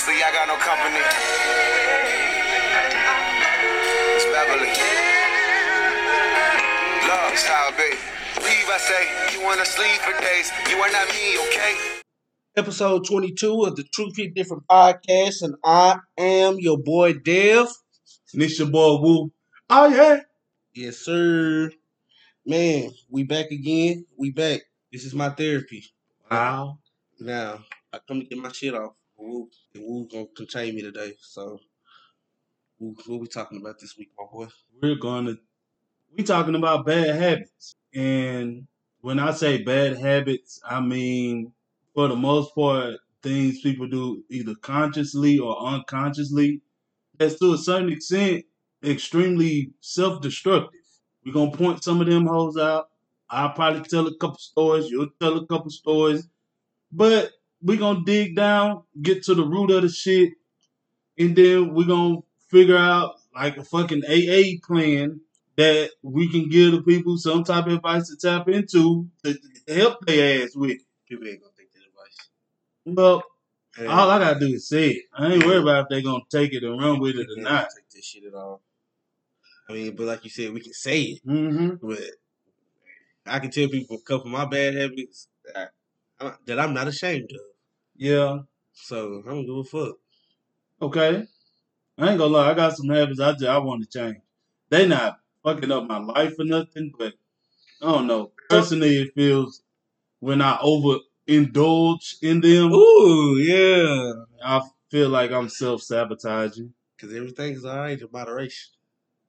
Honestly, I got no company. It's Beverly. Love style, baby. Leave, I say, eh? you wanna sleep for days. You are not me, okay? Episode 22 of the Truth Hit Different podcast, and I am your boy Dev. And it's your boy Woo. Oh yeah. Yes, sir. Man, we back again. We back. This is my therapy. Wow. Now, I come to get my shit off. Woo, Woo gonna contain me today. So, Woo, what we talking about this week, my boy? We're gonna we talking about bad habits. And when I say bad habits, I mean for the most part things people do either consciously or unconsciously that's to a certain extent extremely self-destructive. We're gonna point some of them hoes out. I'll probably tell a couple stories, you'll tell a couple stories. But we're gonna dig down, get to the root of the shit, and then we're gonna figure out like a fucking AA plan that we can give the people some type of advice to tap into to help their ass with. People ain't gonna take that advice. Well, Hey, all I gotta do is say it. I ain't worried about if they gonna take it and run with it or not. take this shit at all. I mean, but like you said, we can say it. Mm-hmm. But I can tell people a couple of my bad habits that, I, that I'm not ashamed of. Yeah. So I don't give a fuck. Okay. I ain't gonna lie, I got some habits I just I want to change. They not fucking up my life or nothing, but I don't know. Personally, it feels when I overindulge in them, Ooh, yeah. I feel like I'm self sabotaging. Because everything's all right in moderation.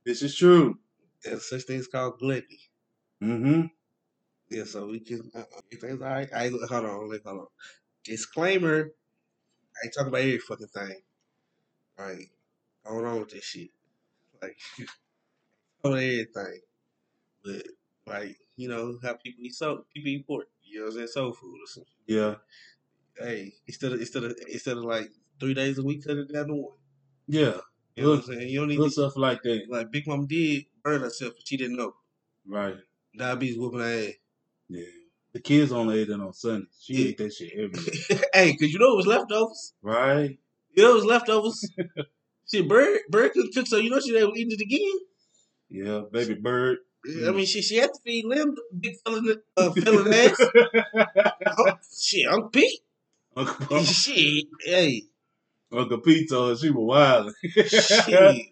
This is true. There's such things called gluttony. Mm-hmm. Yeah, so we can. Uh, everything's all right. I hold on, hold on. Disclaimer: I ain't talking about every fucking thing. All right, hold on with this shit. Like, on everything, but like you know how people eat so people eat pork. You know what I'm saying? Soul food or something. Yeah. Hey, instead of instead of instead of like three days a week, cut it down to one. Yeah. You know what I'm saying? You don't need to, stuff like that. like Big Mom did burn herself, but she didn't know. Right. Diabetes whooping her ass. Yeah. The kids only ate it on Sundays. She Yeah. ate that shit every day. hey, cause you know it was leftovers. Right? You know it was leftovers. Shit, Bird, Bird couldn't cook, so you know she was eating it again. Yeah, baby bird. I mean, she she had to feed Lim, big fella, uh, fella ass. Oh, shit, Uncle Pete. Uncle, shit, hey, Uncle Pete told her she was wild.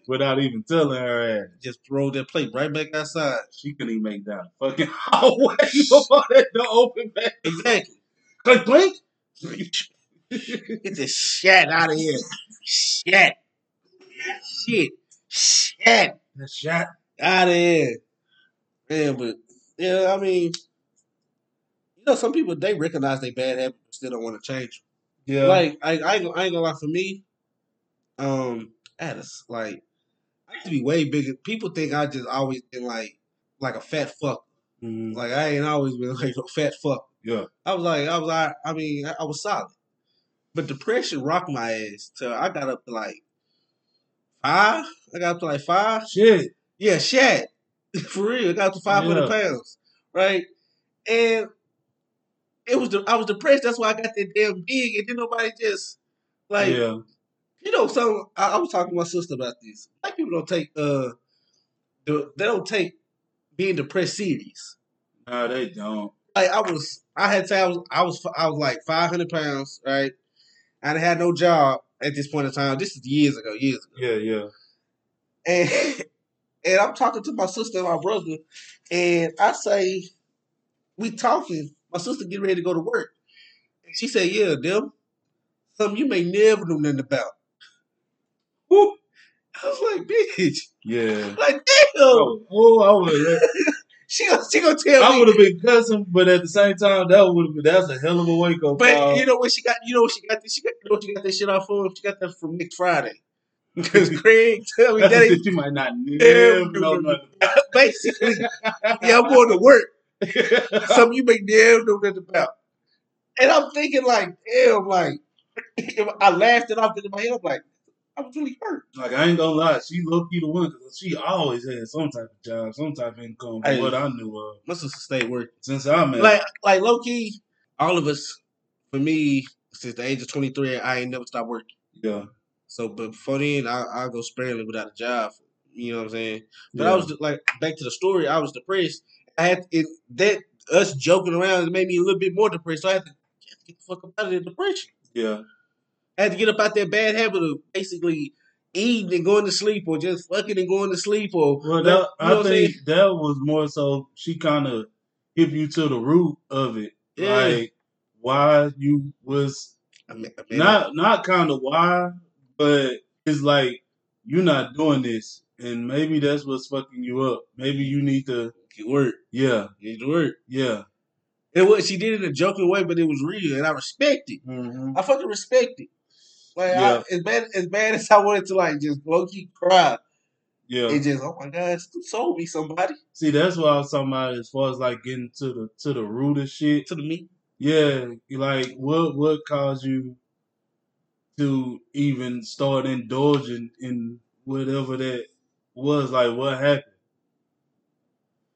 Without even telling her ass. just throw that plate right back outside. She couldn't even make that fucking hallway before that door open back. Exactly. Clink, blink. Get this shit out of here. Shit. Shit. Shit. The shot. Out of here. Man, but yeah, I mean, you know, some people they recognize they bad habits, but still don't want to change. Yeah. Like I, I, ain't, gonna- I ain't gonna lie. For me, um, at us, like I used to be way bigger. People think I just always been like, like a fat fuck. Mhm. Like I ain't always been like a fat fuck. Yeah. I was like, I was like, I mean, I, I was solid, but depression rocked my ass till I got up to like five. I got up to like five. Shit. Yeah, shit. For real, I got up to five hundred Yeah. pounds, right? And it was the, I was depressed. That's why I got that damn big, and then nobody just like yeah. you know. So I, I was talking to my sister about this. Black people don't take uh, the, they don't take being depressed serious. No, they don't. Like I was, I had to. I was, I was, I was like five hundred pounds, right? And I had no job at this point in time. This is years ago, years ago. Yeah, yeah. And and I'm talking to my sister and my brother, and I say, we talking. My sister getting ready to go to work. And she said, Yeah, them, something you may never know nothing about. Woo. I was like, bitch. Yeah. Like, damn. Oh, oh, I would She gonna she gonna tell I me. I would have been cussing, but at the same time, that would have been that's a hell of a wake up But call. you know what she got? You know what she got? This, she got. You know what she got that shit off from? She got that from next Friday. Because Craig tell me that shit you might not never know nothing. basically. Yeah, I'm going to work. Something you may never know nothing about. And I'm thinking like, damn, like I laughed it off in my head. I'm like, I was really hurt. like I ain't gonna lie, she low key the one because she always had some type of job, some type of income. Hey. what I knew of My sister stayed working. since I met. Like, like low key, all of us. For me, since the age of 23, I ain't never stopped working. Yeah. So, but before then, I I go sparingly without a job. You know what I'm saying? But I was like back to the story. I was depressed. I had it that us joking around made me a little bit more depressed. So I had to, I had to get the fuck up out of the depression. Yeah. I had to get up out that bad habit of basically eating and going to sleep, or just fucking and going to sleep, or Well, you know I think that was more so she kind of hit you to the root of it, Yeah. like why you was I mean, I mean, not not kind of why, but it's like you're not doing this, and maybe that's what's fucking you up. Maybe you need to, it work. yeah, It need to work. yeah, It was she did it in a joking way, but it was real, and I respect it. hmm I fucking respect it. Like Yeah. I, as bad as bad as I wanted to like just low key cry, yeah. it just oh my god, sold me somebody See, that's what I was talking about as far as like getting to the to the root of shit. to the meat. Yeah, like what what caused you to even start indulging in whatever that was? Like what happened?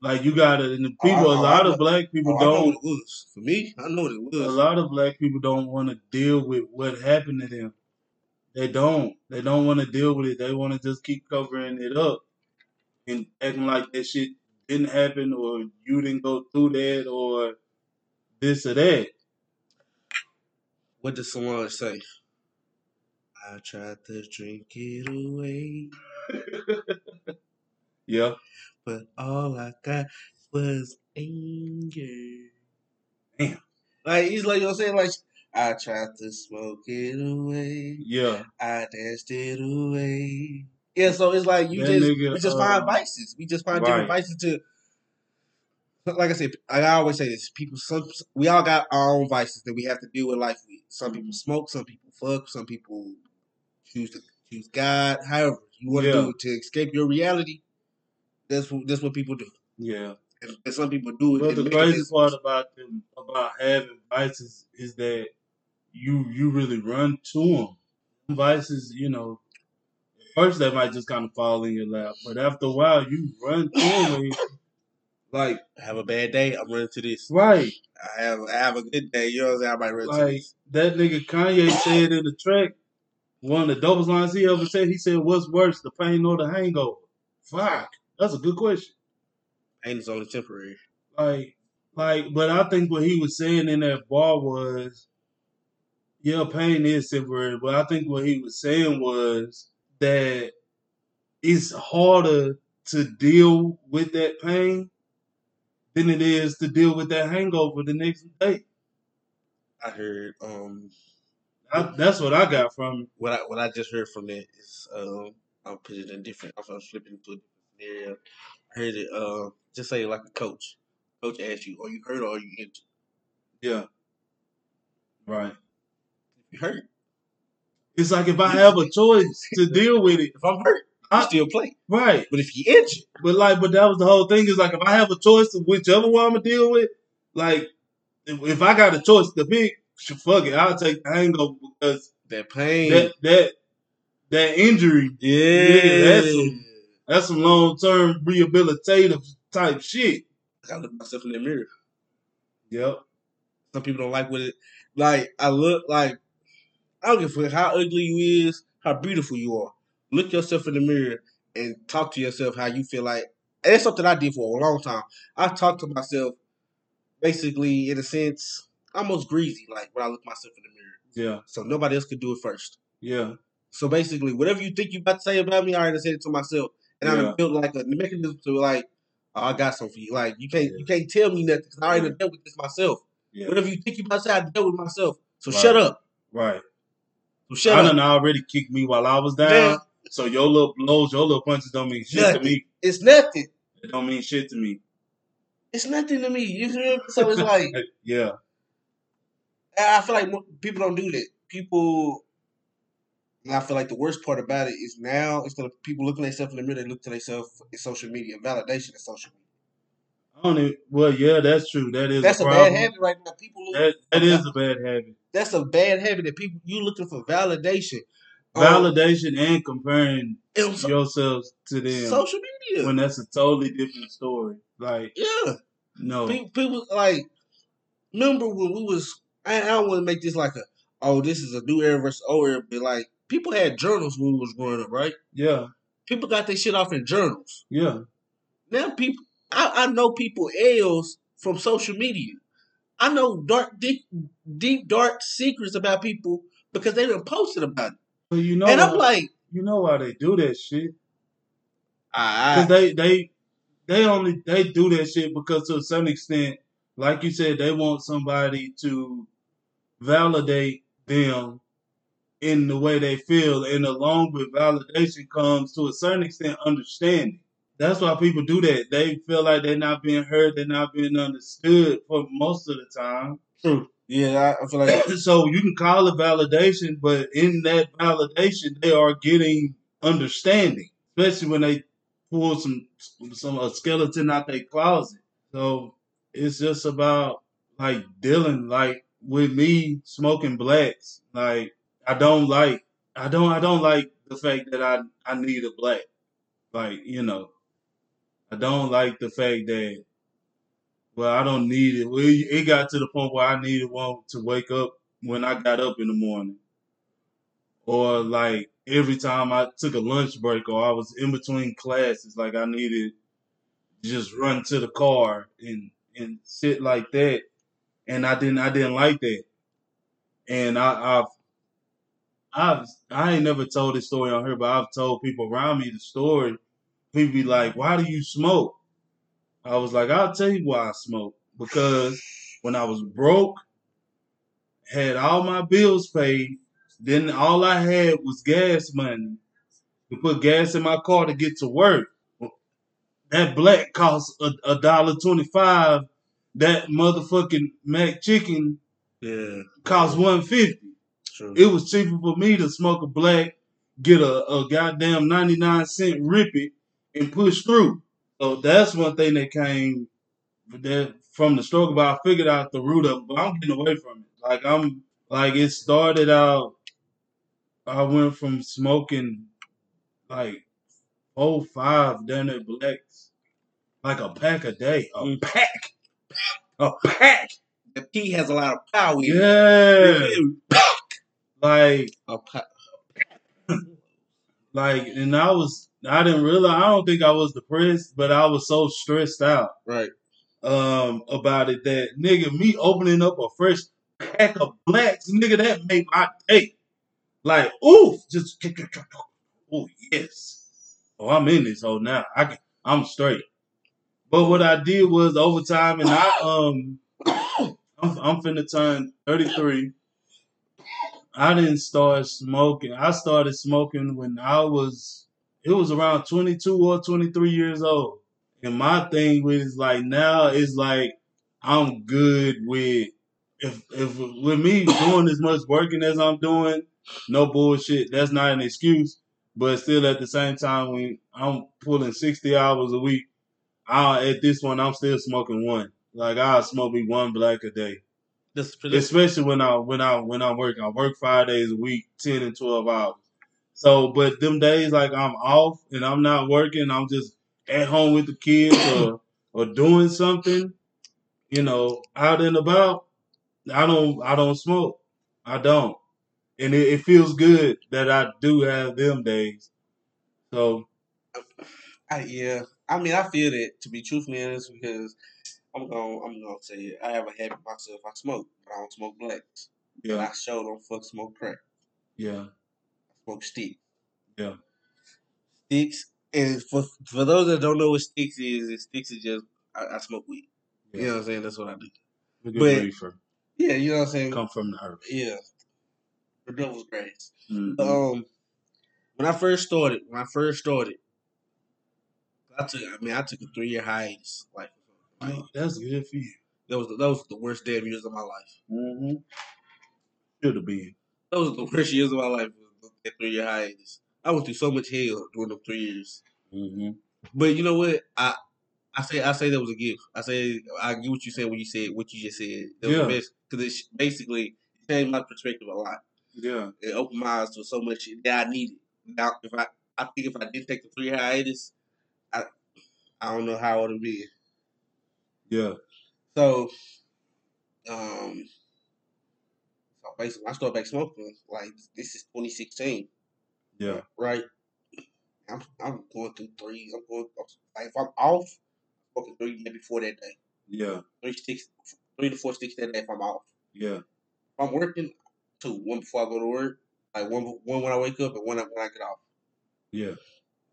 Like you got it, and the Oh, people. A oh, lot I of black people Oh, don't. it was for me. I know what it was. A lot of black people don't want to deal with what happened to them. They don't. They don't want to deal with it. They want to just keep covering it up and acting like that shit didn't happen or you didn't go through that or this or that. What did someone say? I tried to drink it away, Yeah. But all I got was anger. Damn. Like he's like you know I'm saying. Like I tried to smoke it away. Yeah. I danced it away. Yeah, so it's like you That just nigga, we just uh, find vices. We just find different vices to. Like I said, I always say this: people, some we all got our own vices that we have to deal with life with. Some people smoke, some people fuck, some people choose to choose God. However, you want to Yeah. do it to escape your reality. That's what that's what people do, Yeah. and, and some people do it. But the crazy mechanisms. part about them about having vices is that you you really run to them. Vices, you know, first they might just kind of fall in your lap, but after a while you run to them. like I have a bad day, I'm running to this. right. I have I have a good day, you know what I'm saying? I might run to Like this. that nigga Kanye said in the track, one of the dopest lines he ever said, he said, What's worse, the pain or the hangover? Fuck. That's a good question. Pain is only temporary. Like, like, but I think what he was saying in that bar was, yeah, pain is temporary, but I think what he was saying was that it's harder to deal with that pain than it is to deal with that hangover the next day. I heard um I, that's what I got from what I what I just heard from that is um I'm put it in different I'm flipping into a different I heard it uh just say like a coach. Coach asks you, are you hurt or are you injured? Yeah. Right. If you hurt. It's like if I have a choice to deal with it, If I'm hurt, I still play. right. But if you injured, But like, but that was the whole thing. Is like if I have a choice to whichever one I'm gonna deal with, like if, I got a choice to pick, fuck it, I'll take the hangover because that pain. that that that injury, yeah. nigga, that's some that's some long term rehabilitative type shit. I gotta look myself in the mirror. Yep. Some people don't like what it like I look like I don't give a fuck how ugly you is, how beautiful you are. Look yourself in the mirror and talk to yourself how you feel like and that's something I did for a long time. I talk to myself basically in a sense almost greasy, like when I look myself in the mirror. Yeah. So nobody else could do it first. Yeah. So basically whatever you think you about to say about me, I already said it to myself. And I Yeah. done built like a mechanism to like, oh, I got something for you. Like you can't you can't tell me nothing because I already Yeah. dealt with this myself. Yeah. Whatever you think you about to say, I dealt with myself. So Right. shut up. Right. So shut up. I up. done already kicked me while I was down. Man, So your little blows, your little punches don't mean shit to me. it's nothing. It don't mean shit to me. It's nothing to me. You feel me? So it's like yeah. I feel like people don't do that. People, and I feel like the worst part about it is now instead of people looking at themselves in the mirror, they look to themselves in social media. Validation is social media. I don't even, well, yeah, that's true. That is That's a a bad habit right now. People look. That that is a bad habit. That's a bad habit that people you looking for validation. Um, Validation and comparing so- yourselves to them social media. when that's a totally different story. Like, yeah. no, People, people like remember when we was I, I don't want to make this like a oh this is a new era versus old era, but like people had journals when we was growing up, right? Yeah, People got their shit off in journals. yeah. Now people, I, I know people L's from social media. I know dark, deep, deep, dark secrets about people because they done posted about it. You know, and I'm like, you know why they do that shit? Ah. Because they they they only they do that shit because to a certain extent, like you said, they want somebody to validate them in the way they feel, and along with validation comes to a certain extent understanding. That's why people do that. They feel like they're not being heard, they're not being understood for most of the time. true. Yeah, I, feel like so you can call it validation, but in that validation, they are getting understanding, especially when they pull some some a skeleton out their closet. So it's just about like dealing like with me smoking blacks. Like I don't like I don't I don't like the fact that I I need a black. Like you know, I don't like the fact that well, I don't need it. Well, it got to the point where I needed one to wake up when I got up in the morning, or like every time I took a lunch break or I was in between classes, like I needed just run to the car and and sit like that, and I didn't I didn't like that, and I I've I've I ain't never told this story on here, but I've told people around me the story. People be like, "Why do you smoke?" I was like, I'll tell you why I smoke. Because when I was broke, had all my bills paid, then all I had was gas money to put gas in my car to get to work. That black cost a, a dollar twenty five. That motherfucking McChicken yeah, cost one fifty. True. It was cheaper for me to smoke a black, get a, a goddamn ninety nine cent rip it, and push through. So that's one thing that came that from the struggle, but I figured out the root of it. But I'm getting away from it. Like I'm like it started out. I went from smoking like oh five down at blacks, like a pack a day, a Mm. pack, a pack. the P has a lot of power. it. Like like, and I was I didn't realize I don't think I was depressed, but I was so stressed out. right. um about it that nigga me opening up a fresh pack of blacks, nigga, that made my day. Like, ooh, just oh yes. Oh, I'm in this hole now. I can I'm straight. But what I did was over time and I um I'm I'm finna turn 33. I didn't start smoking. I started smoking when I was it was around 22 or 23 years old. And my thing with is like now it's like I'm good with if if with me doing as much working as I'm doing, no bullshit. That's not an excuse. But still, at the same time, when I'm pulling 60 hours a week, I at this one I'm still smoking one. Like I smoke me one black a day. This, this, Especially when I when I when I work. I work five days a week, ten and twelve hours. So, but them days like I'm off and I'm not working, I'm just at home with the kids or or doing something, you know, out and about. I don't I don't smoke. I don't, and it, it feels good that I do have them days. So I, yeah. I mean, I feel that to be truthfully honest, because I'm gonna I'm gonna say it. I have a habit myself. I smoke, but I don't smoke blacks. Yeah, I sure don't fuck smoke crack. yeah, I smoke stick. Yeah. Sticks. And for for those that don't know what sticks is, is sticks is just I, I smoke weed. You know what I'm saying? That's what I do. But- reefer. Yeah, you know what I'm saying. come from the earth. Yeah, the devil's grass. Mhm. Um, when I first started, when I first started, I took. I mean, I took a three year hiatus. Like, Oh, that's good for you. that was the, those were the worst damn years of my life. Mm-hmm. Should have been. Those were the worst years of my life. That three year hiatus. I went through so much hell during them three years. Mm-hmm. But you know what? I I say I say that was a gift. I say I get what you said when you said what you just said. That was Yeah. the best because it basically changed my perspective a lot. Yeah. It opened my eyes to so much shit that I needed. Now, if I I think if I didn't take the three hiatus, I I don't know how it would be. Yeah. So, um, so basically, I started back smoking. Like this is 2016. Yeah. right? I'm I'm going through three. I'm going like if I'm off, I'm smoking three maybe four that day. Yeah. Three sticks, three to four sticks that day if I'm off. Yeah. If I'm working, two. One before I go to work, like one one when I wake up and one when I get off. Yeah.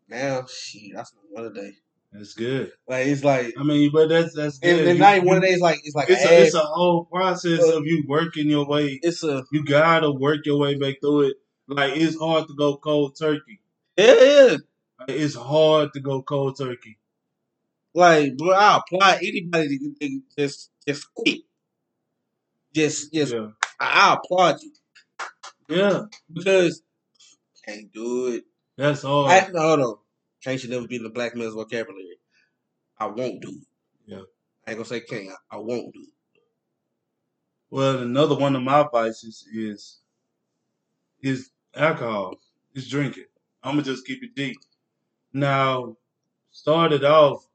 Now, shit, that's one a day. That's good. Like it's like, I mean, but that's that's good. and, and You- not even one of days. Like it's like It's a, it's a whole process of you working your way. it's a You gotta work your way back through it. Like it's hard to go cold turkey. yeah, yeah. Like, It's hard to go cold turkey. Like, bro, I apply anybody to, just just quit. Just just Yeah. I, I applaud you Yeah. because can't do it. That's hard. I, no, hold on. Can't should never be in the black man's vocabulary. I won't do. Yeah. I ain't gonna say can't. I, I won't do. Well, another one of my vices is is alcohol. Is drinking. I'm gonna just keep it deep. Now, started off,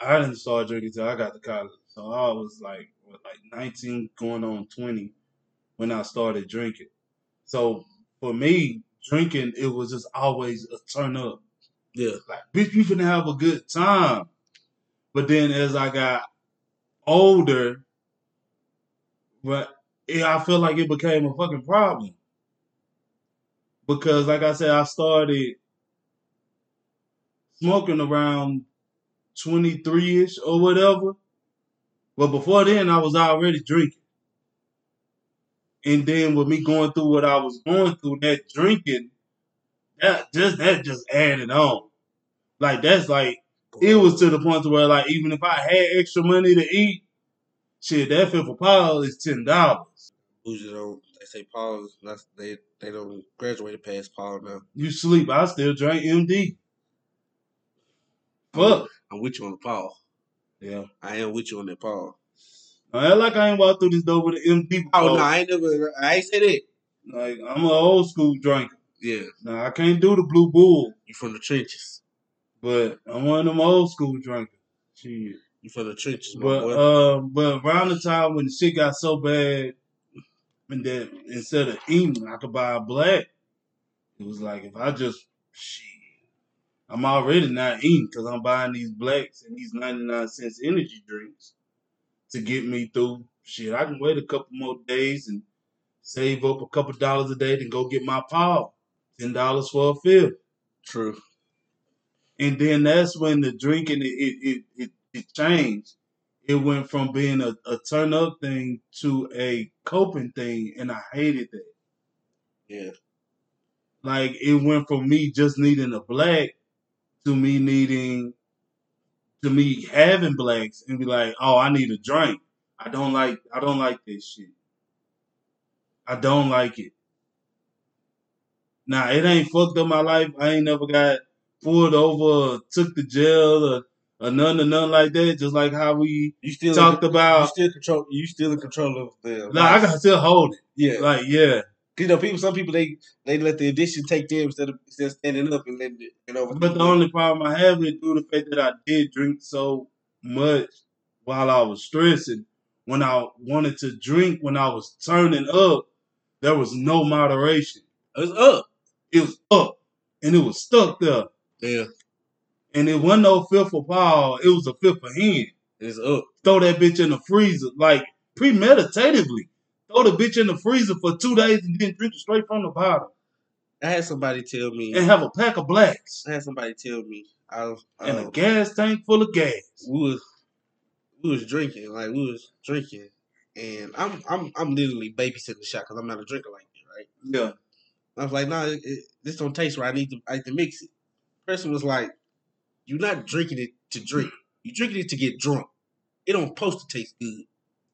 I didn't start drinking till I got to college, so I was like what, like 19, going on 20 when I started drinking. So for me, drinking it was just always a turn up. Yeah. Like, bitch, we finna have a good time. But then as I got older, but it, I feel like it became a fucking problem. Because like I said, I started smoking around 23 ish or whatever. But before then, I was already drinking. And then with me going through what I was going through, that drinking, that just that just added on. Like that's like it was to the point to where like even if I had extra money to eat, shit, that fifth of Paul is ten dollars. Bougie don't. They say Paul. is- they. They don't graduate past Paul now. You sleep, I still drink MD. Fuck. I'm with you on the Paul. Yeah. I am with you on that Paul. I like I ain't walked through this door with an MD. Oh no, I ain't never. I ain't say that. Like I'm an old school drinker. Yeah, Now I can't do the blue bull, you from the trenches. but I'm one of them old school drinkers. Shit. You from the trenches, my But um, but around the time when the shit got so bad, and that instead of eating, I could buy a black. It was like if I just shit, I'm already not eating because I'm buying these blacks and these 99 cents energy drinks to get me through. Shit, I can wait a couple more days and save up a couple dollars a day to go get my Paul. Ten dollars for a fifth. True. And then that's when the drinking it it it, it, it changed. It went from being a, a turn up thing to a coping thing, and I hated that. Yeah. Like it went from me just needing a black to me needing to me having blacks and be like, oh, I need a drink. I don't like I don't like this shit. I don't like it. Now it ain't fucked up my life. I ain't never got pulled over or took to jail or, or none or nothing like that. Just like how we You still talked You about. still control. You still in control of the. No, I can still hold it. Yeah. Like yeah, you know, people. Some people they they let the addiction take them instead of instead of standing up and letting it. You know. But the only problem I have is due to the fact that I did drink so much while I was stressing. When I wanted to drink, when I was turning up, there was no moderation. it's up. It was up and it was stuck there. Yeah. And it wasn't no fifth of Paul, it was a fifth of hand. It's up. Throw that bitch in the freezer, like premeditatively. Throw the bitch in the freezer for two days and then drink it straight from the bottle. I had somebody tell me. And have a pack of blacks I had somebody tell me. I was. and a um, gas tank full of gas. we was we was drinking, like we was drinking, and I'm I'm I'm literally babysitting the shot because I'm not a drinker like that, right? Yeah. I was like, nah, it, it, this don't taste right. I need to I need to mix it. Person was like, you're not drinking it to drink. You're drinking it to get drunk. It don't supposed to taste good.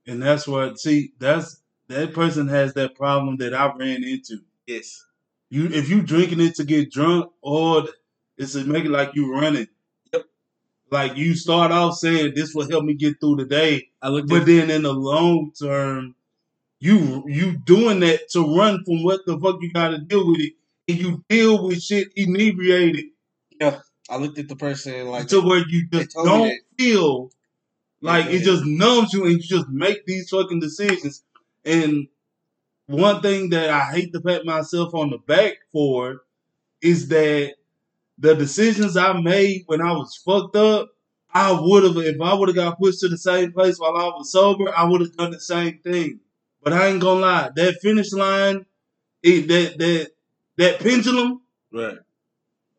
And that's what see, that's that person has that problem that I ran into. Yes. You if you drinking it to get drunk or it's to make it like you running. Yep. Like you start off saying this will help me get through the day, I looked but then in the long term, you you doing that to run from what the fuck you gotta deal with it. And you deal with shit inebriated Yeah, I looked at the person like to where you just don't feel like Yeah, it just numbs you and you just make these fucking decisions. And one thing that I hate to pat myself on the back for is that the decisions I made when I was fucked up, I would have if I would have got pushed to the same place while I was sober, I would have done the same thing. But I ain't gonna lie, that finish line, it, that that that pendulum, Right.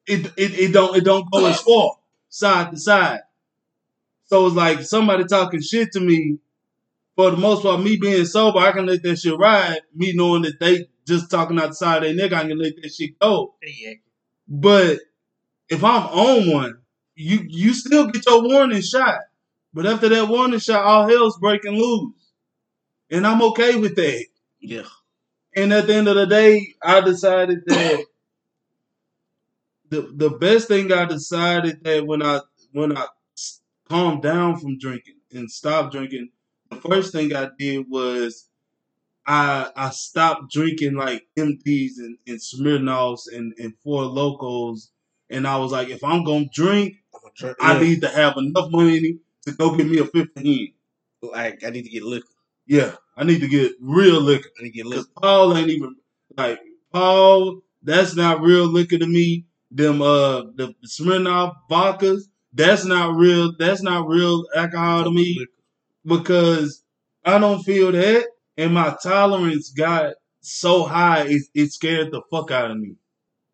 it, it it don't it don't go as far side to side. So it's like somebody talking shit to me. For the most part, me being sober, I can let that shit ride. Me knowing that they just talking outside the side of their neck, I can let that shit go. Yeah. But if I'm on one, you you still get your warning shot. But after that warning shot, all hell's breaking loose. And I'm okay with that. Yeah. And at the end of the day, I decided that the the best thing I decided that when I when I calmed down from drinking and stopped drinking, the first thing I did was I I stopped drinking like MDs and, and Smirnoffs and, and Four Locos. And I was like, if I'm gonna drink, I'm a drink. I need to have enough money to go get me a 15. like I need to get liquor. Yeah, I need to get real liquor. I need to get liquor. Paul ain't even like Paul. That's not real liquor to me. Them uh the Smirnoff vodkas. That's not real. That's not real alcohol to me because I don't feel that, and my tolerance got so high it, it scared the fuck out of me.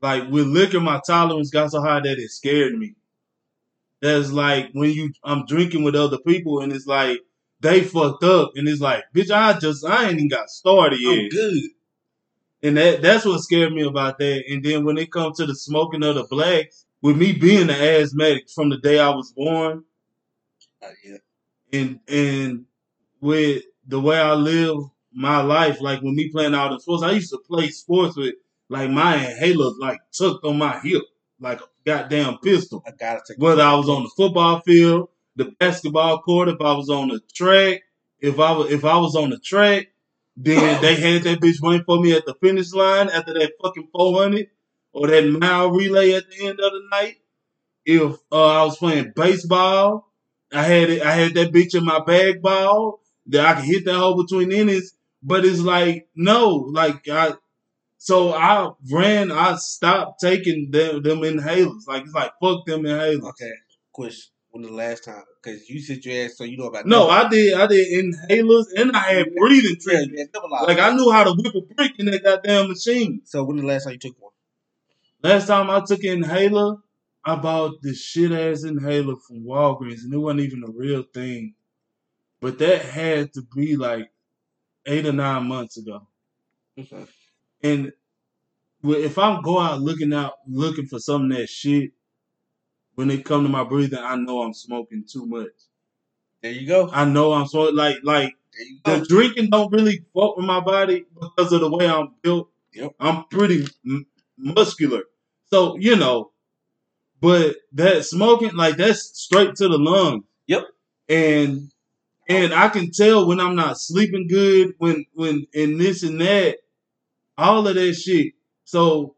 Like with liquor, my tolerance got so high that it scared me. That's like when you I'm drinking with other people and it's like they fucked up and it's like, bitch, I just I ain't even got started yet. I'm good. And that that's what scared me about that. And then when it comes to the smoking of the blacks, with me being an asthmatic from the day I was born, Uh, yeah. and and with the way I live my life, like when me playing all the sports, I used to play sports with like my inhaler like tucked on my hip, like a goddamn pistol. I gotta take. Whether I was on the football field, the basketball court, if I was on the track, if I was if I was on the track, then they had that bitch waiting for me at the finish line after that fucking four hundred or that mile relay at the end of the night. If uh, I was playing baseball, I had it. I had that bitch in my bag ball that I could hit that hole between innings. But it's like no, like I. So I ran. I stopped taking them them inhalers. Like it's like fuck them inhalers. Okay. Question. When the last time? Because you sit your ass so you know about. No, I did. I did inhalers and I had breathing Yeah, treatment. yeah. Like I knew how to whip a brick in that goddamn machine. So when the last time you took one? Last time I took an inhaler, I bought this shit ass inhaler from Walgreens, and it wasn't even a real thing. But that had to be like eight or nine months ago. Okay. And if I'm go out looking out looking for some that shit, when it come to my breathing, I know I'm smoking too much. There you go. I know I'm smoking like like the drinking don't really fuck with my body because of the way I'm built. Yep. I'm pretty m- muscular, so you know. But that smoking, like that's straight to the lung. Yep. And and I can tell when I'm not sleeping good, when when and this and that, all of that shit. So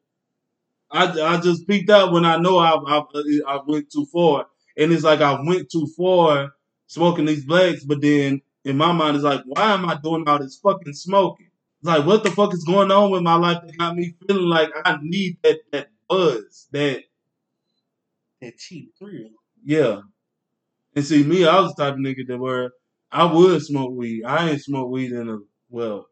I I just peeked out when I know I I, I went too far, and it's like I went too far smoking these blacks, but then in my mind it's like, why am I doing all this fucking smoking? It's like, what the fuck is going on with my life that got me feeling like I need that that buzz, that That cheap thrill. yeah. And see, me, I was the type of nigga that where I would smoke weed. I ain't smoked weed in a well.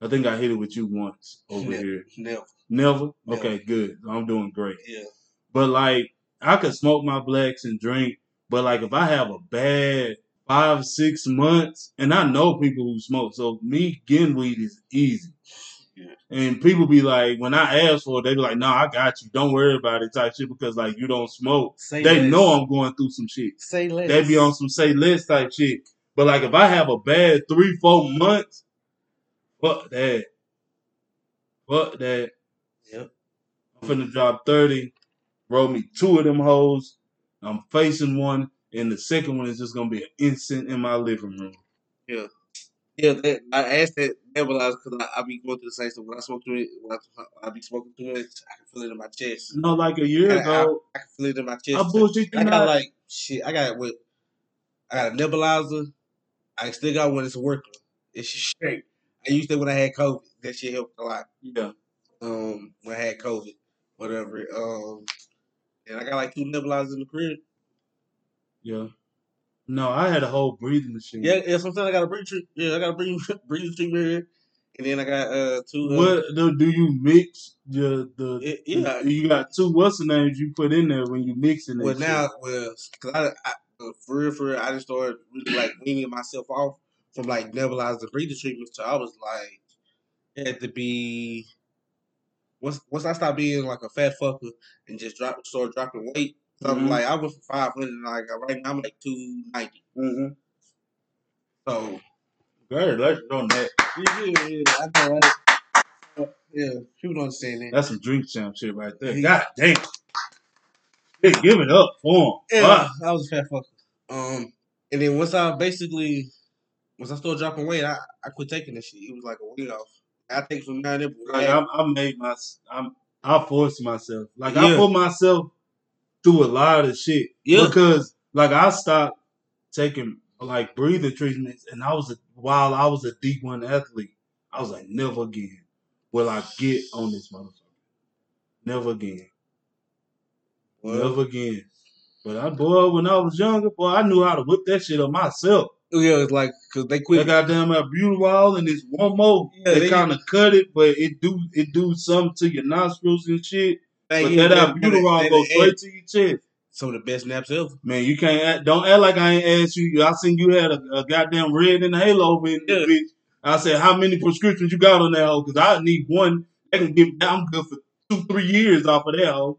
I think I hit it with you once over Never. here. Never. Never. Never. Okay, good. I'm doing great. Yeah. But like, I could smoke my blacks and drink. But like, if I have a bad five, six months, and I know people who smoke, so me getting weed is easy. Yeah. And people be like, when I ask for it, they be like, "No, I got you. Don't worry about it." Type shit because like you don't smoke. Say They less. know I'm going through some shit. Say less. They be on some say less type shit. But like, if I have a bad three, four months, fuck that. Fuck that. I'm finna drop 30, roll me two of them hoes. I'm facing one, and the second one is just gonna be an instant in my living room. Yeah, that, I asked that nebulizer because I, I be going through the same stuff. When I smoke through it, when I, I be smoking through it, I can feel it in my chest. No, like a year ago, I can feel it in my chest. I, bullshit you I got like shit. I got what? I got a nebulizer. I still got one that's working. It's straight. I used it when I had COVID. That shit helped a lot. yeah. Um, when I had COVID. Whatever. Um, and I got like two nebulizers in the crib. Yeah. No, I had a whole breathing machine. Yeah, yeah. Sometimes I got a breathing. Yeah, I got a breathing breathing treatment here, and then I got uh two. Uh, What do, do you mix the the? It- yeah. You got two what's the names you put in there when you mixing it. Well, now, well, cause I, I for real, for real, I just started really like weaning myself off from like nebulizer and breathing treatments. So I was like, it had to be. Once once I stopped being like a fat fucker and just drop start dropping weight, so I'm Mhm. like I went from five hundred, like right now I'm like two ninety. Mm-hmm. So go on that. yeah, yeah, yeah, I know, right? Uh, Yeah, people don't understand that. That's some drink champ shit right there. God damn. Hey, give it up for him. Yeah, I was a fat fucker. Um, and then once I basically, once I started dropping weight, I, I quit taking this shit. It was like a weight off. I think from there, but Like I, I made my, I'm, I forced myself. Like I put myself through a lot of shit. Yeah. Because like I stopped taking like breathing treatments, and I was a while I was a D one athlete. I was like, never again will I get on this motherfucker. Never again. Well, Never again. But I boy, when I was younger, boy, I knew how to whip that shit up myself. Yeah, it's like because they quit. goddamn albuterol and it's one more. Yeah, they they- kind of cut it, but it do it do something to your nostrils and shit. Hey, But yeah, that they- they- albuterol they- goes they straight to your chest. Some of the best naps ever. Man, you can't act, don't act like I ain't asked you. I seen you had a, a goddamn red and a halo in Yeah. the bitch. I said, how many prescriptions you got on that hoe? Because I need one. That can give. I'm good for two, three years off of that hoe.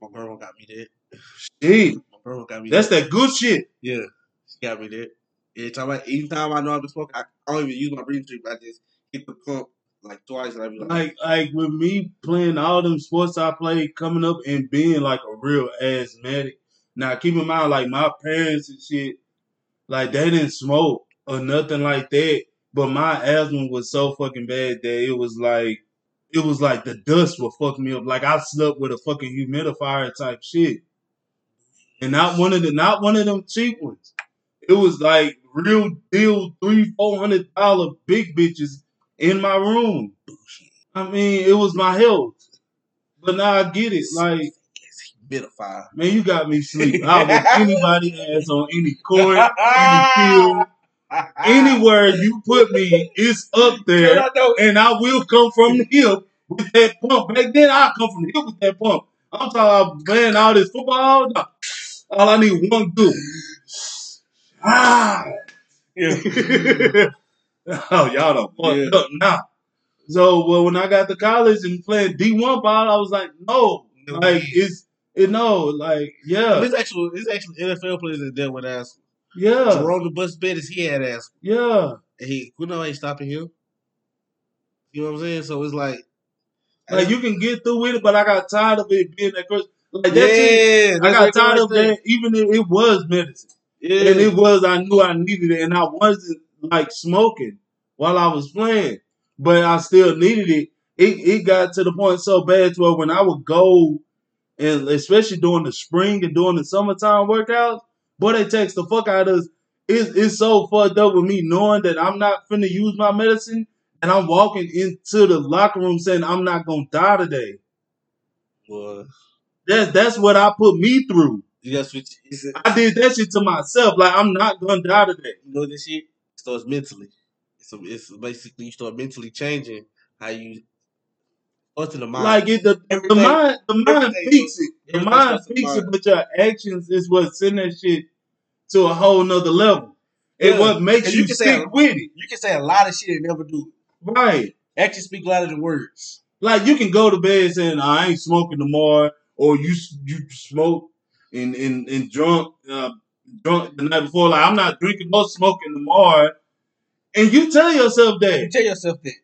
My girl got me that. Shit, My girl got me that's that. that good shit. Yeah, she got me that. Every time I, anytime I know I'm smoking, I, don't even use my breathing treatment. I just hit the pump like twice, and I be like, like like with me playing all them sports I played coming up and being like a real asthmatic. Now keep in mind like my parents and shit, like they didn't smoke or nothing like that. But my asthma was so fucking bad that it was like it was like the dust would fuck me up. Like I slept with a fucking humidifier type shit. And not one of the not one of them cheap ones. It was like real deal three, four hundred dollar big bitches in my room. I mean, it was my health. But now I get it. Like, it's humidifier. man, you got me sleep. I would anybody ass on any court, any field, anywhere you put me, it's up there. I. And I will come from the hip with that pump. Back then, I come from the hip with that pump. I'm talking about playing all this football. All I need one do. Ah. Yeah. oh, y'all done fucked Yeah. up now. So, well, when I got to college and playing D1 ball, I was like, no, like it's it no, like yeah, It's actual, this actual NFL players that dealt with asthma. yeah, Jerome the Bus Bettis, he had asthma. yeah. And he, we know ain't stopping him. You know what I'm saying? So it's like, Like you can get through with it, but I got tired of it being that. Like that shit, yeah, I got tired of that. Even if it was medicine, Yeah, and it was, I knew I needed it, and I wasn't like smoking while I was playing, but I still needed it. It it got to the point so bad to where when I would go, and especially during the spring and during the summertime workouts, boy, they text the fuck out of us. It's, it's so fucked up with me knowing that I'm not finna use my medicine, and I'm walking into the locker room saying I'm not gonna die today. Well, That's that's what I put me through. Got switch. It's, I did that shit to myself. Like I'm not gonna die today. You know this shit starts mentally. So it's basically you start mentally changing how you. What's in the mind? Like it, the, the mind, the mind speaks it. The mind speaks it, but your actions is what send that shit to a whole nother level. And Yeah. what makes And you, you stick with it, you can say a lot of shit and never do it. right? Actions speak louder than words. Like you can go to bed saying I ain't smoking tomorrow, or you you smoke and and, and drunk uh, drunk the night before. Like I'm not drinking or smoking tomorrow, and you tell yourself You that. tell yourself that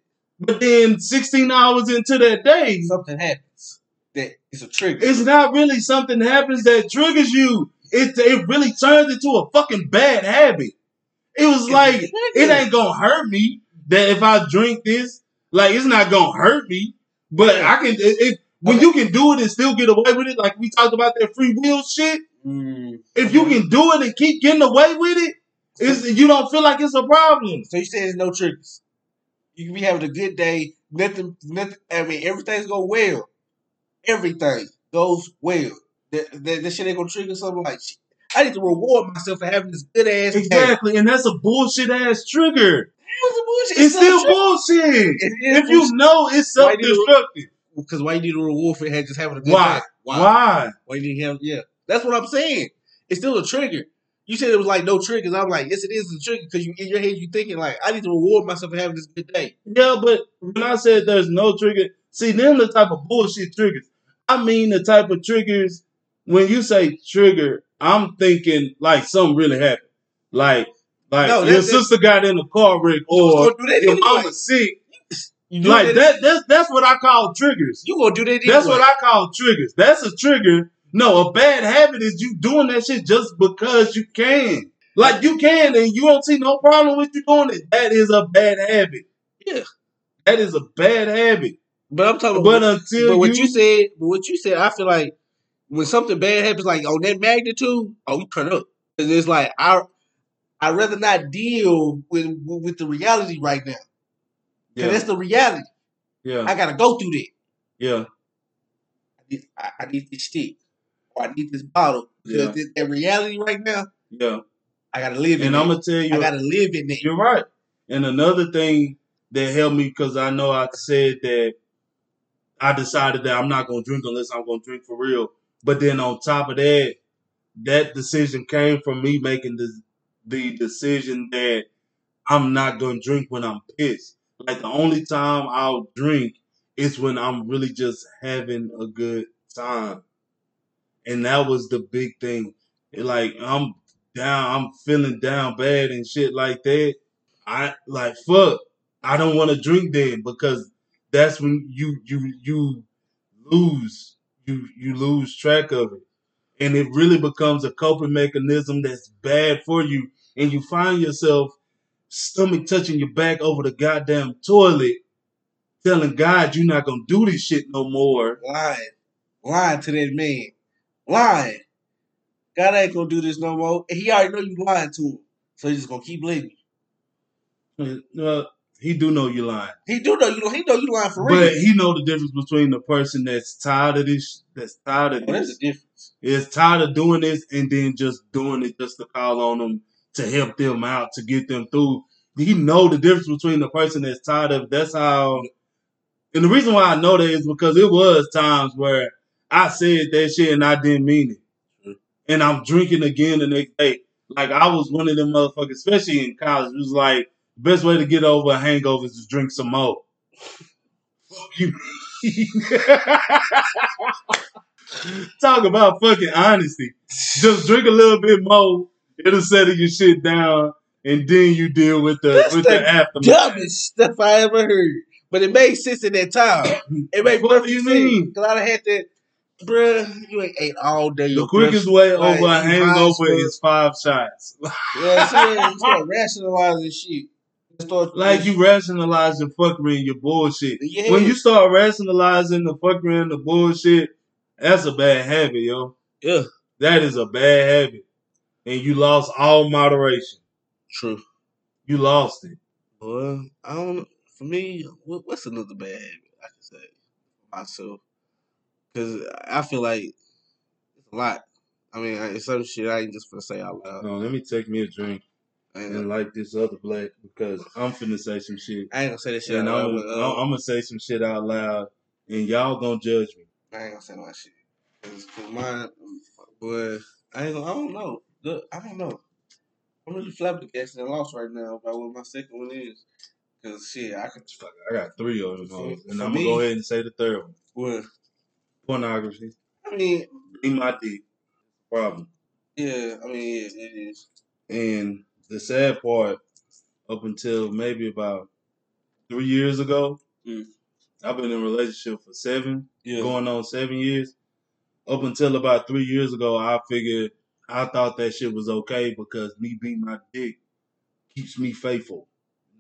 But then 16 hours into that day, something happens. That it's a trigger. it's not really something that happens that triggers you. It it really turns into a fucking bad habit. It was like it ain't gonna hurt me that if I drink this, like it's not gonna hurt me. But I can it, it when you can do it and still get away with it, like we talked about that free will shit. Mm. If you can do it and keep getting away with it, it's, you don't feel like it's a problem. So you say there's no triggers. You can be having a good day, nothing, nothing. I mean, everything's going well, everything goes well, that, that, that shit ain't gonna trigger something like, shit, I need to reward myself for having this good ass day. Exactly, and that's a bullshit ass trigger. It bullshit. It's still true. bullshit. It If you know it's Why self-destructive, because why you need a reward for just having a good why? day? Why? Why Why you need him? Yeah, that's what I'm saying. It's still a trigger. You said it was like no triggers. I'm like, yes, it is a trigger because you in your head you thinking like, I need to reward myself for having this good day. Yeah, but when I said there's no trigger, see them the type of bullshit triggers. I mean the type of triggers. When you say trigger, I'm thinking like something really happened. Like, like No, your sister got in a car wreck, or your mama sick. You Like that. That's that's what I call triggers. You gonna do that? That's what I call triggers. That's a trigger. No, a bad habit is you doing that shit just because you can. Like you can, and you don't see no problem with you doing it. That is a bad habit. Yeah. that is a bad habit. But I'm talking. But about, until but what you, you said, but what you said, I feel like when something bad happens, like on that magnitude, oh, you turn up. 'Cause it's like I, I rather not deal with with the reality right now. 'Cause yeah, that's the reality. yeah, I gotta go through that. yeah, I need, I, I need this stick, or I need this bottle. Because Yeah. this- that reality right now, yeah. I gotta live in And it. I'm gonna tell you, I gotta live in it. You're right. And another thing that helped me because I know I said that I decided that I'm not gonna drink unless I'm gonna drink for real. But then on top of that, that decision came from me making the the decision that I'm not gonna drink when I'm pissed. Like the only time I'll drink is when I'm really just having a good time. And that was the big thing. Like I'm down, I'm feeling down bad and shit like that. I like fuck. I don't want to drink then because that's when you you you lose you you lose track of it, and it really becomes a coping mechanism that's bad for you, and you find yourself stomach touching your back over the goddamn toilet, telling God you're not gonna do this shit no more. lying, lying to that man, lying. God ain't gonna do this no more. And he already know you lying to him, so he's just gonna keep living. Well, he do know you're lying. He do know you know. He know you lying for real. But he know the difference between the person that's tired of this, that's tired of Well, this, the difference. is tired of doing this, and then just doing it just to call on them to help them out to get them through. He know the difference between the person that's tired of. That's how. And the reason why I know that is because it was times where I said that shit and I didn't mean it, mm-hmm. and I'm drinking again the next day. Like I was one of them motherfuckers, especially in college. It was like the best way to get over a hangover is to drink some more. Fuck you. Talk about fucking honesty. Just drink a little bit more. It'll settle your shit down, and then you deal with the That's with the the aftermath. Dumbest stuff I ever heard. But it made sense in that time. It made What do you mean? Cause I had to. bruh. You ain't ate all day. The quickest way like, over a hangover is five shots. Yeah, so you start rationalizing shit. Start Like you rationalizing fuckery and your bullshit. your When you start rationalizing the fuckery and the bullshit, that's a bad habit, yo. yeah, That is a bad habit. And you lost all moderation. true. You lost it. Well, I don't. know. For me, what's another bad habit I can say myself? Because I feel like it's a lot. I mean, it's some shit I ain't just gonna say out loud. No, let me take me a drink and like this other black because I'm finna say some shit. I ain't gonna say that shit And out I'm, loud. But, uh, I'm gonna say some shit out loud, and y'all gonna judge me. I ain't gonna say my shit. Cause, 'cause mine, boy, I ain't gonna, I don't know. Look, I don't know. I'm really flabbergasted and lost right now about what my second one is. Cause shit, I could. Fuck, I got three of them, and I'm me- gonna go ahead and say the third one: What? pornography. I mean, Be my dick. Problem. yeah, I mean, it, it is. And the sad part, up until maybe about three years ago, Mm. I've been in a relationship for seven, Yeah. going on seven years. Up until about three years ago, I figured I thought that shit was okay because me being my dick keeps me faithful,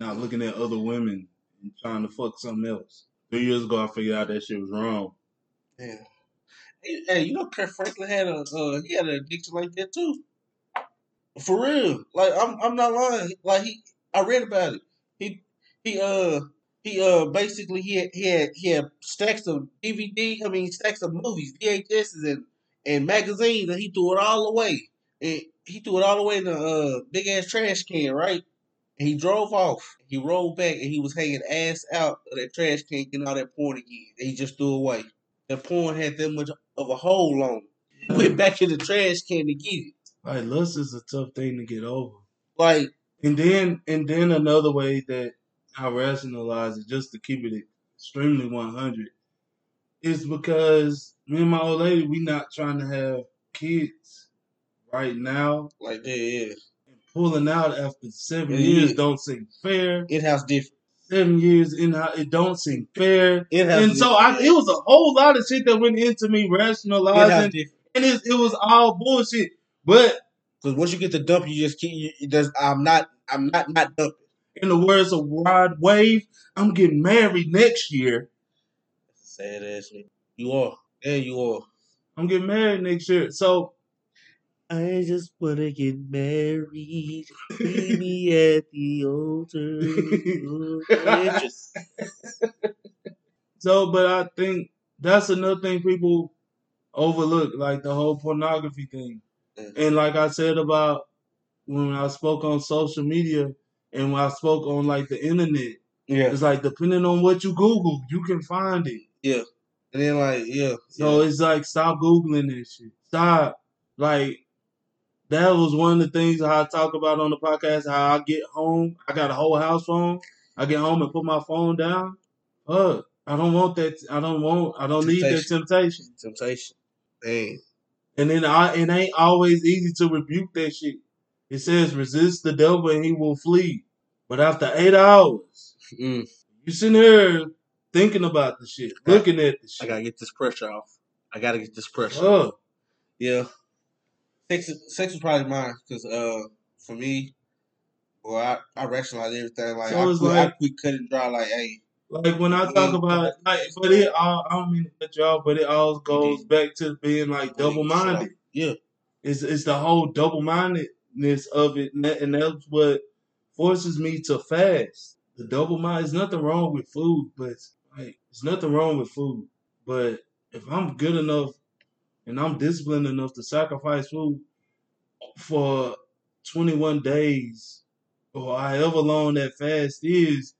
not looking at other women and trying to fuck something else. Three years ago, I figured out that shit was wrong. Yeah. Hey, you know, Kirk Franklin had a uh, he had an addiction like that too. For real, like I'm I'm not lying. Like he, I read about it. He he uh He uh basically he had he had he had stacks of DVD. I mean stacks of movies, VHSs and and magazines, and he threw it all away. And he threw it all away in a uh, big ass trash can, right? And he drove off. He rolled back, and he was hanging ass out of that trash can, getting all that porn again. And he just threw away. The porn had that much of a hole on. it. He went back in the trash can to get it. Like lust is a tough thing to get over. Like And then and then another way that I rationalize it, just to keep it extremely one hundred, is because me and my old lady, we not trying to have kids right now. like yeah, yeah. Pulling out after seven Yeah, years yeah. don't seem fair. It has different. Seven years in it don't seem fair. It house And so I, it was a whole lot of shit that went into me rationalizing, different. and it, it was all bullshit. But Because once you get the dump, you just keep. You, it does. I'm not. I'm not not dumping. in the words of Rod Wave, I'm getting married next year. Sad ass nigga. You are. Yeah, you are. I'm getting married next year. So I just wanna get married. Meet me at the altar. Just- So, but I think that's another thing people overlook, like the whole pornography thing. Mm. And like I said about when I spoke on social media and when I spoke on like the internet, yeah. it's like depending on what you Google, you can find it. And then like yeah. So yeah. it's like stop Googling this shit. Stop. Like that was one of the things I talk about on the podcast, how I get home. I got a whole house phone. I get home and put my phone down. Fuck. I don't want that. I don't want. I don't need that temptation. temptation. Dang. And then I, it ain't always easy to rebuke that shit. It says resist the devil and he will flee. But after eight hours, Mm. you sitting here thinking about the shit, looking at the shit. I gotta get this pressure off. I gotta get this pressure. off. Yeah. Sex, is- sex is probably mine because uh, for me, well, I, I rationalize everything. Like, So I, quit, I like- quit cut and dry. Like, hey, Like when I talk about like, but it all I don't mean to cut you off, but it all goes back to being like double minded. Yeah. It's it's the whole double mindedness of it, and, that, and that's what forces me to fast. The double mind. There's nothing wrong with food, but there's nothing wrong with food. But if I'm good enough and I'm disciplined enough to sacrifice food for 21 days or however long that fast is,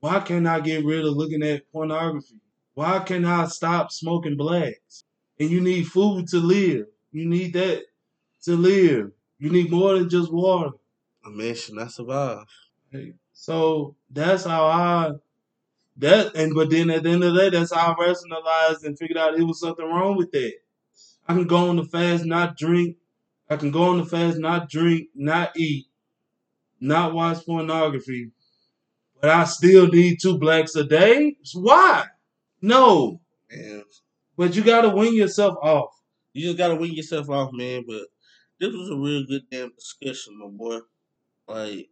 why can't I get rid of looking at pornography? Why can't I stop smoking blacks? And you need food to live. You need that to live. You need more than just water. a man should not survive. So that's how I that and but then at the end of the day, that's how I rationalized and figured out it was something wrong with that. I can go on the fast, not drink. I can go on the fast, not drink, not eat, not watch pornography, but I still need two blacks a day. Why? No, Man, but you got to win yourself off. you just gotta win yourself off, man. But this was a real good damn discussion, my boy. Like,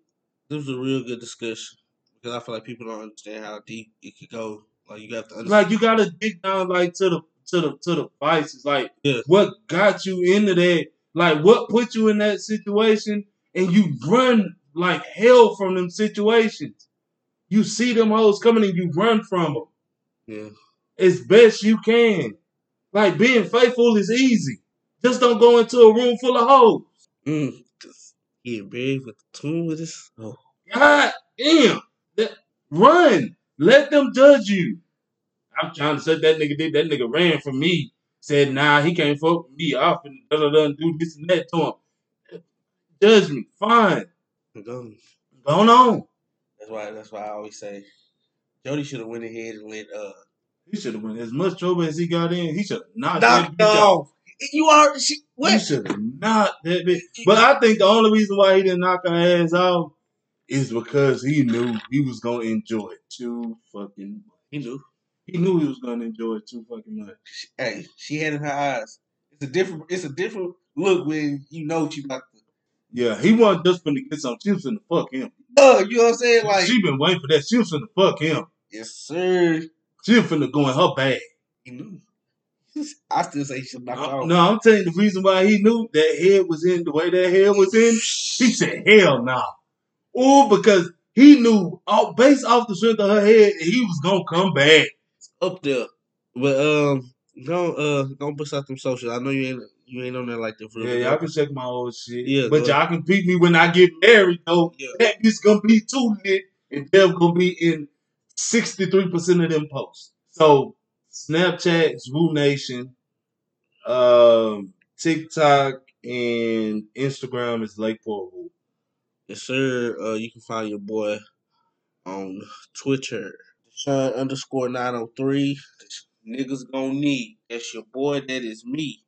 this was a real good discussion because I feel like people don't understand how deep it could go. Like, you got to understand. Like you got to dig down, like to the to the to the vices. Like Yeah. what got you into that? Like what put you in that situation, and you run like hell from them situations. You see them hoes coming, and you run from them yeah. as best you can. Like being faithful is easy. Just don't go into a room full of hoes. Mm. Just get big with the tune with this. Oh. God damn. That- run. Let them judge you. I'm trying to say that nigga did. That nigga ran from me. Said, nah, he can't fuck with me. I'll finna da da da and do this and that to him. Judge me. Fine. Go. Going on. That's why. That's why I always say, Jody should have went ahead and let uh He should have went as much trouble as he got in. He should have knocked knock that off. You are she He what? should have knocked that bitch. But I think the only reason why he didn't knock her ass off is because he knew he was gonna enjoy it too fucking much. He knew. He knew he was gonna enjoy it too fucking much. Hey, she had in her eyes. It's a different. It's a different look when you know she about to. Yeah, he wasn't just gonna get some. She was finna fuck him. Oh, you know what I'm saying? Like, she been waiting for that. She was finna fuck him. yes, sir. She was finna go in her bag. He knew. I still say he should knock Uh, off. no, I'm telling you the reason why he knew that head was in the way that head was in. He said, "Hell no." Nah. Oh, because he knew all based off the strength of her head, he was gonna come back. Up there. But um don't uh don't push out them socials. I know you ain't you ain't on there like that for real. Yeah, y'all can check my old shit. Yeah, but y'all can peep me when I get married though. Yeah. That bitch gonna be too lit, and Dev gonna be in sixty three percent of them posts. So Snapchat, Woo Nation, um, TikTok, and Instagram is Lakeport Woo. Yes, sir. Uh, you can find your boy on Twitter. Sean underscore 903. Niggas gonna need. That's your boy. That is me.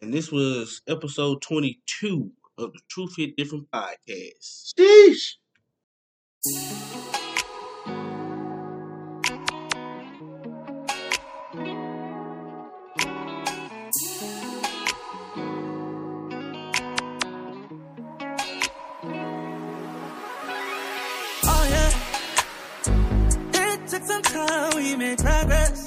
And this was episode 22 of the Truth Hit Different podcast. Sheesh. Time, we made progress.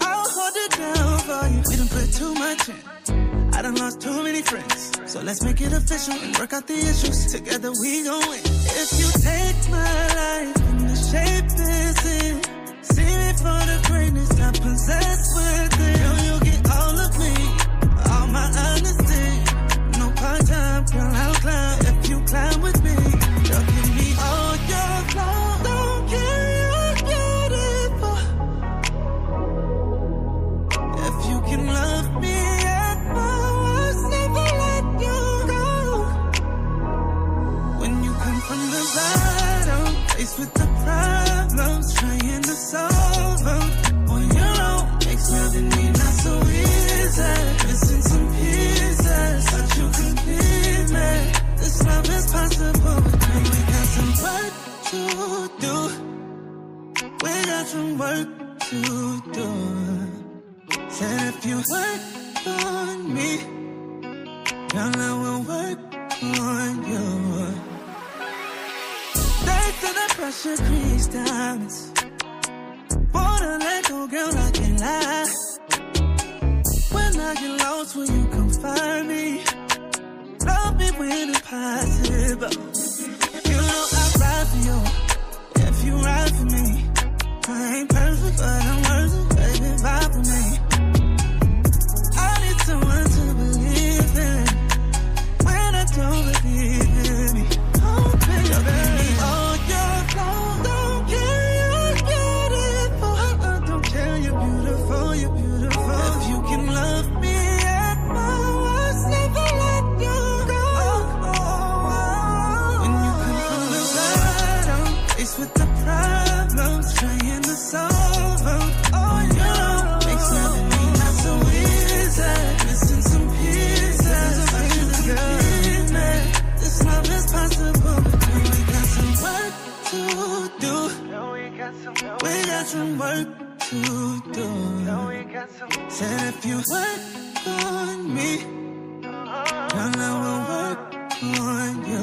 I'll hold it down for you. We done put too much in. I done lost too many friends. So let's make it official and work out the issues. Together we gon' win. If you take my life in the shape this in, see me for the greatness I possess within. Girl, you work to do. Said if you work on me, girl, I will work on you. They say the pressure creates diamonds. Wanna let go, girl, I can't lie. When I get lost, will you come find me? Love me when it's possible. You know I ride for you if you ride for me. I ain't perfect, but I'm worth it, baby, vibe for me. I need someone to believe some work to do. Said if you work on me, girl, I will work on you.